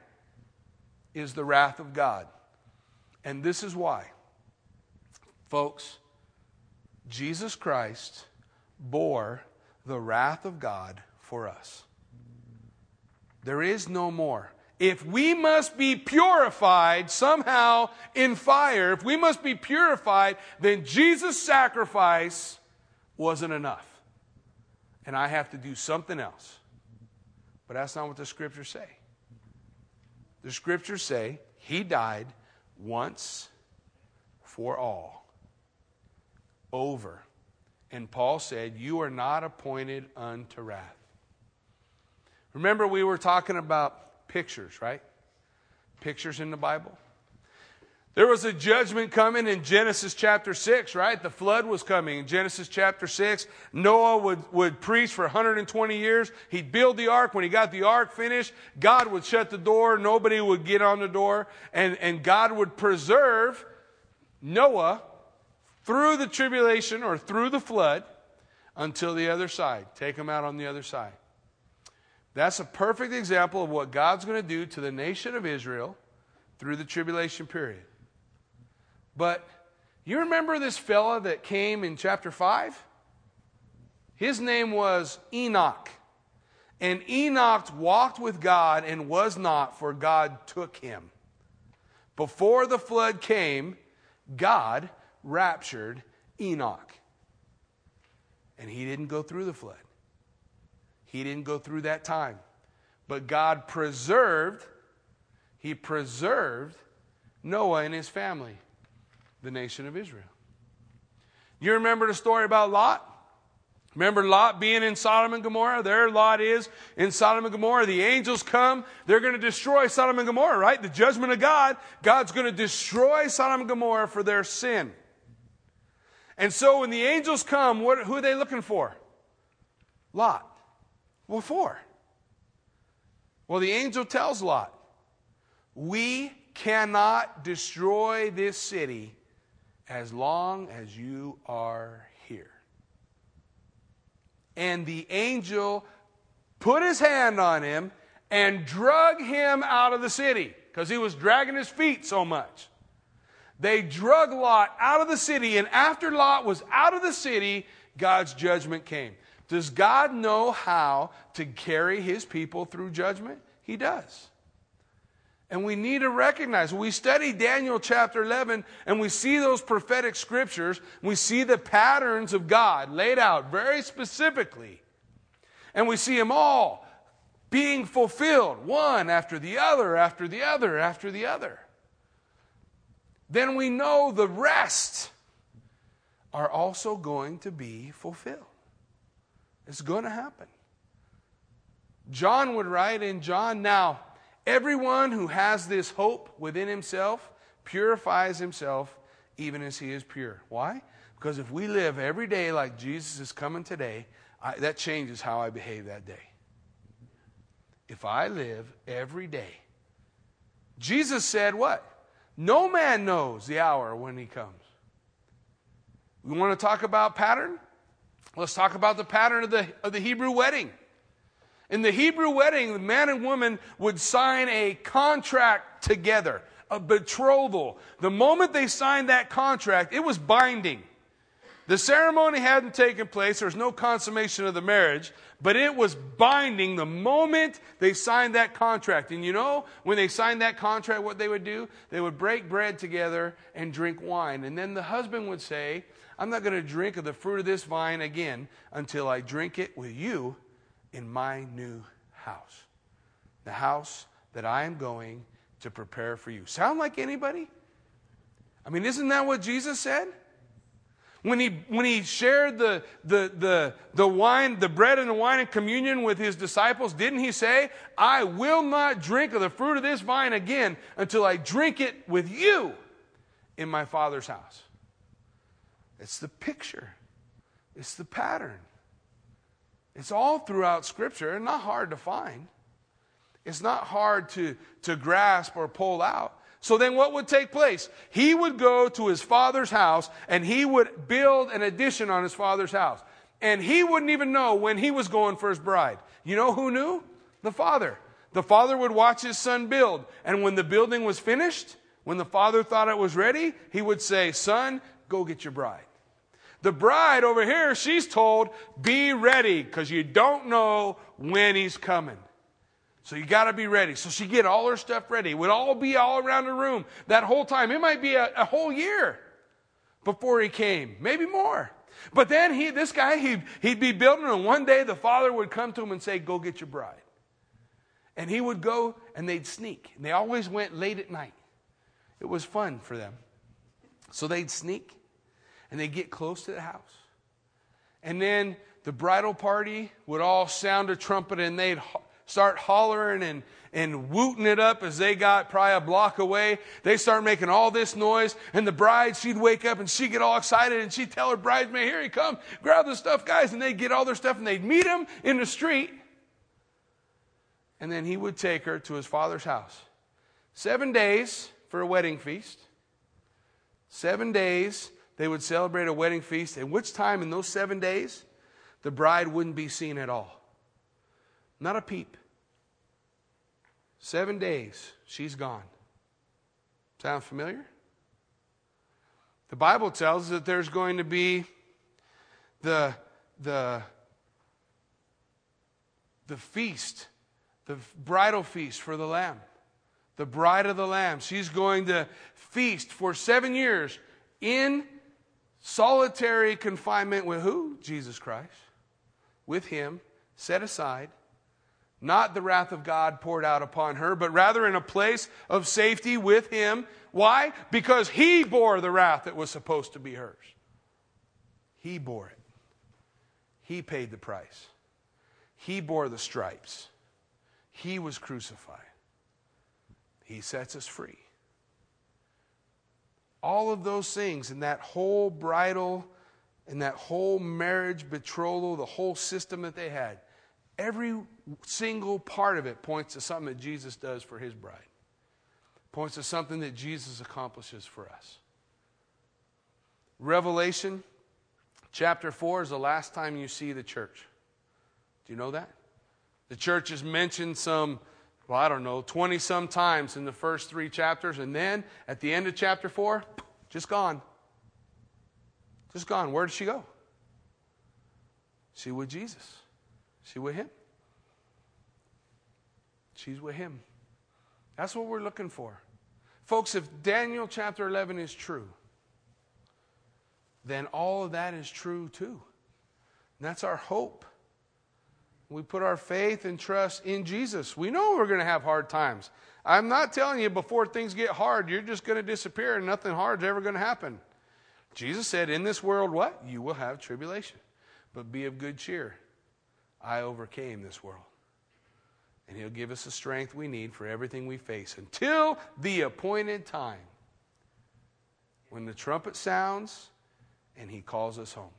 is the wrath of God. And this is why. Folks, Jesus Christ bore the wrath of God for us. There is no more. If we must be purified somehow in fire, if we must be purified, then Jesus' sacrifice wasn't enough. And I have to do something else. But that's not what the scriptures say. The scriptures say he died once for all. Over. And Paul said, You are not appointed unto wrath. Remember, we were talking about pictures, right? Pictures in the Bible. There was a judgment coming in Genesis chapter 6, right? The flood was coming in Genesis chapter 6. Noah would, would preach for 120 years. He'd build the ark. When he got the ark finished, God would shut the door. Nobody would get on the door. And, and God would preserve Noah through the tribulation or through the flood until the other side. Take him out on the other side. That's a perfect example of what God's going to do to the nation of Israel through the tribulation period. But you remember this fella that came in chapter 5? His name was Enoch. And Enoch walked with God and was not, for God took him. Before the flood came, God raptured Enoch. And he didn't go through the flood, he didn't go through that time. But God preserved, he preserved Noah and his family the nation of Israel. You remember the story about Lot? Remember Lot being in Sodom and Gomorrah? There Lot is in Sodom and Gomorrah. The angels come. They're going to destroy Sodom and Gomorrah, right? The judgment of God. God's going to destroy Sodom and Gomorrah for their sin. And so when the angels come, what, who are they looking for? Lot. What for? Well, the angel tells Lot, We cannot destroy this city as long as you are here. And the angel put his hand on him and drug him out of the city because he was dragging his feet so much. They drug Lot out of the city, and after Lot was out of the city, God's judgment came. Does God know how to carry his people through judgment? He does. And we need to recognize, we study Daniel chapter 11 and we see those prophetic scriptures, we see the patterns of God laid out very specifically. And we see them all being fulfilled, one after the other, after the other, after the other. Then we know the rest are also going to be fulfilled. It's going to happen. John would write in John, now, Everyone who has this hope within himself purifies himself even as he is pure. Why? Because if we live every day like Jesus is coming today, I, that changes how I behave that day. If I live every day, Jesus said what? No man knows the hour when he comes. We want to talk about pattern? Let's talk about the pattern of the, of the Hebrew wedding. In the Hebrew wedding, the man and woman would sign a contract together, a betrothal. The moment they signed that contract, it was binding. The ceremony hadn't taken place, there was no consummation of the marriage, but it was binding the moment they signed that contract. And you know, when they signed that contract, what they would do? They would break bread together and drink wine. And then the husband would say, I'm not going to drink of the fruit of this vine again until I drink it with you in my new house. The house that I am going to prepare for you. Sound like anybody? I mean, isn't that what Jesus said? When he, when he shared the, the, the, the wine, the bread and the wine in communion with his disciples, didn't he say, I will not drink of the fruit of this vine again until I drink it with you in my Father's house? It's the picture, it's the pattern. It's all throughout Scripture and not hard to find. It's not hard to, to grasp or pull out. So then what would take place? He would go to his father's house and he would build an addition on his father's house. And he wouldn't even know when he was going for his bride. You know who knew? The father. The father would watch his son build. And when the building was finished, when the father thought it was ready, he would say, Son, go get your bride. The bride over here, she's told, be ready because you don't know when he's coming. So you got to be ready. So she get all her stuff ready. It would all be all around the room that whole time. It might be a, a whole year before he came, maybe more. But then he, this guy, he'd, he'd be building, and one day the father would come to him and say, Go get your bride. And he would go, and they'd sneak. And they always went late at night. It was fun for them. So they'd sneak, and they'd get close to the house. And then the bridal party would all sound a trumpet and they'd start hollering and, and wooting it up as they got probably a block away. They start making all this noise, and the bride, she'd wake up and she'd get all excited and she'd tell her bridesmaid, Here he come, grab the stuff, guys. And they'd get all their stuff and they'd meet him in the street. And then he would take her to his father's house. Seven days for a wedding feast. Seven days they would celebrate a wedding feast. And which time in those seven days the bride wouldn't be seen at all? Not a peep. Seven days, she's gone. Sound familiar? The Bible tells that there's going to be the, the, the feast, the bridal feast for the Lamb. The bride of the Lamb. She's going to feast for seven years in solitary confinement with who? Jesus Christ. With Him, set aside not the wrath of God poured out upon her, but rather in a place of safety with him. Why? Because he bore the wrath that was supposed to be hers. He bore it. He paid the price. He bore the stripes. He was crucified. He sets us free. All of those things in that whole bridal, in that whole marriage betrothal, the whole system that they had Every single part of it points to something that Jesus does for his bride, points to something that Jesus accomplishes for us. Revelation chapter 4 is the last time you see the church. Do you know that? The church is mentioned some, well, I don't know, 20 some times in the first three chapters, and then at the end of chapter 4, just gone. Just gone. Where did she go? She with Jesus. She with him. She's with him. That's what we're looking for. Folks, if Daniel chapter 11 is true, then all of that is true too. And that's our hope. We put our faith and trust in Jesus. We know we're going to have hard times. I'm not telling you before things get hard, you're just going to disappear and nothing hard is ever going to happen. Jesus said, In this world, what? You will have tribulation. But be of good cheer. I overcame this world. And He'll give us the strength we need for everything we face until the appointed time when the trumpet sounds and He calls us home.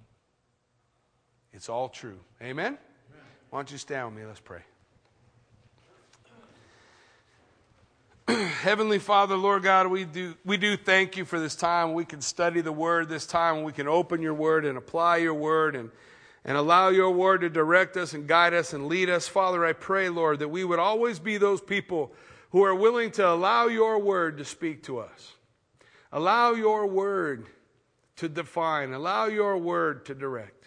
It's all true. Amen? Amen. Why don't you stand with me? Let's pray. Heavenly Father, Lord God, we do, we do thank you for this time. We can study the Word this time. We can open your Word and apply your Word and and allow your word to direct us and guide us and lead us. Father, I pray, Lord, that we would always be those people who are willing to allow your word to speak to us. Allow your word to define, allow your word to direct.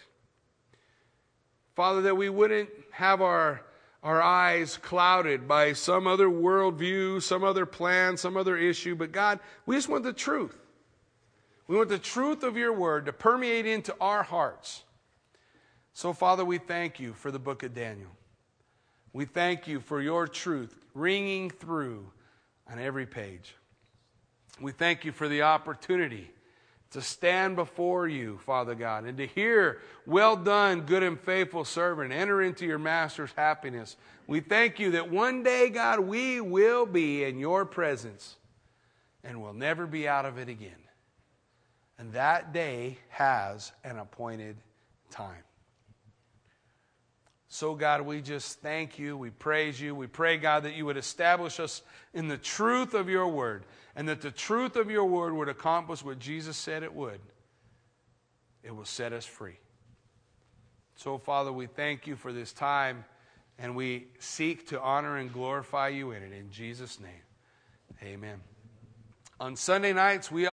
Father, that we wouldn't have our, our eyes clouded by some other worldview, some other plan, some other issue, but God, we just want the truth. We want the truth of your word to permeate into our hearts so, Father, we thank you for the book of Daniel. We thank you for your truth ringing through on every page. We thank you for the opportunity to stand before you, Father God, and to hear, Well done, good and faithful servant, enter into your master's happiness. We thank you that one day, God, we will be in your presence and will never be out of it again. And that day has an appointed time. So, God, we just thank you. We praise you. We pray, God, that you would establish us in the truth of your word and that the truth of your word would accomplish what Jesus said it would. It will set us free. So, Father, we thank you for this time and we seek to honor and glorify you in it. In Jesus' name, amen. On Sunday nights, we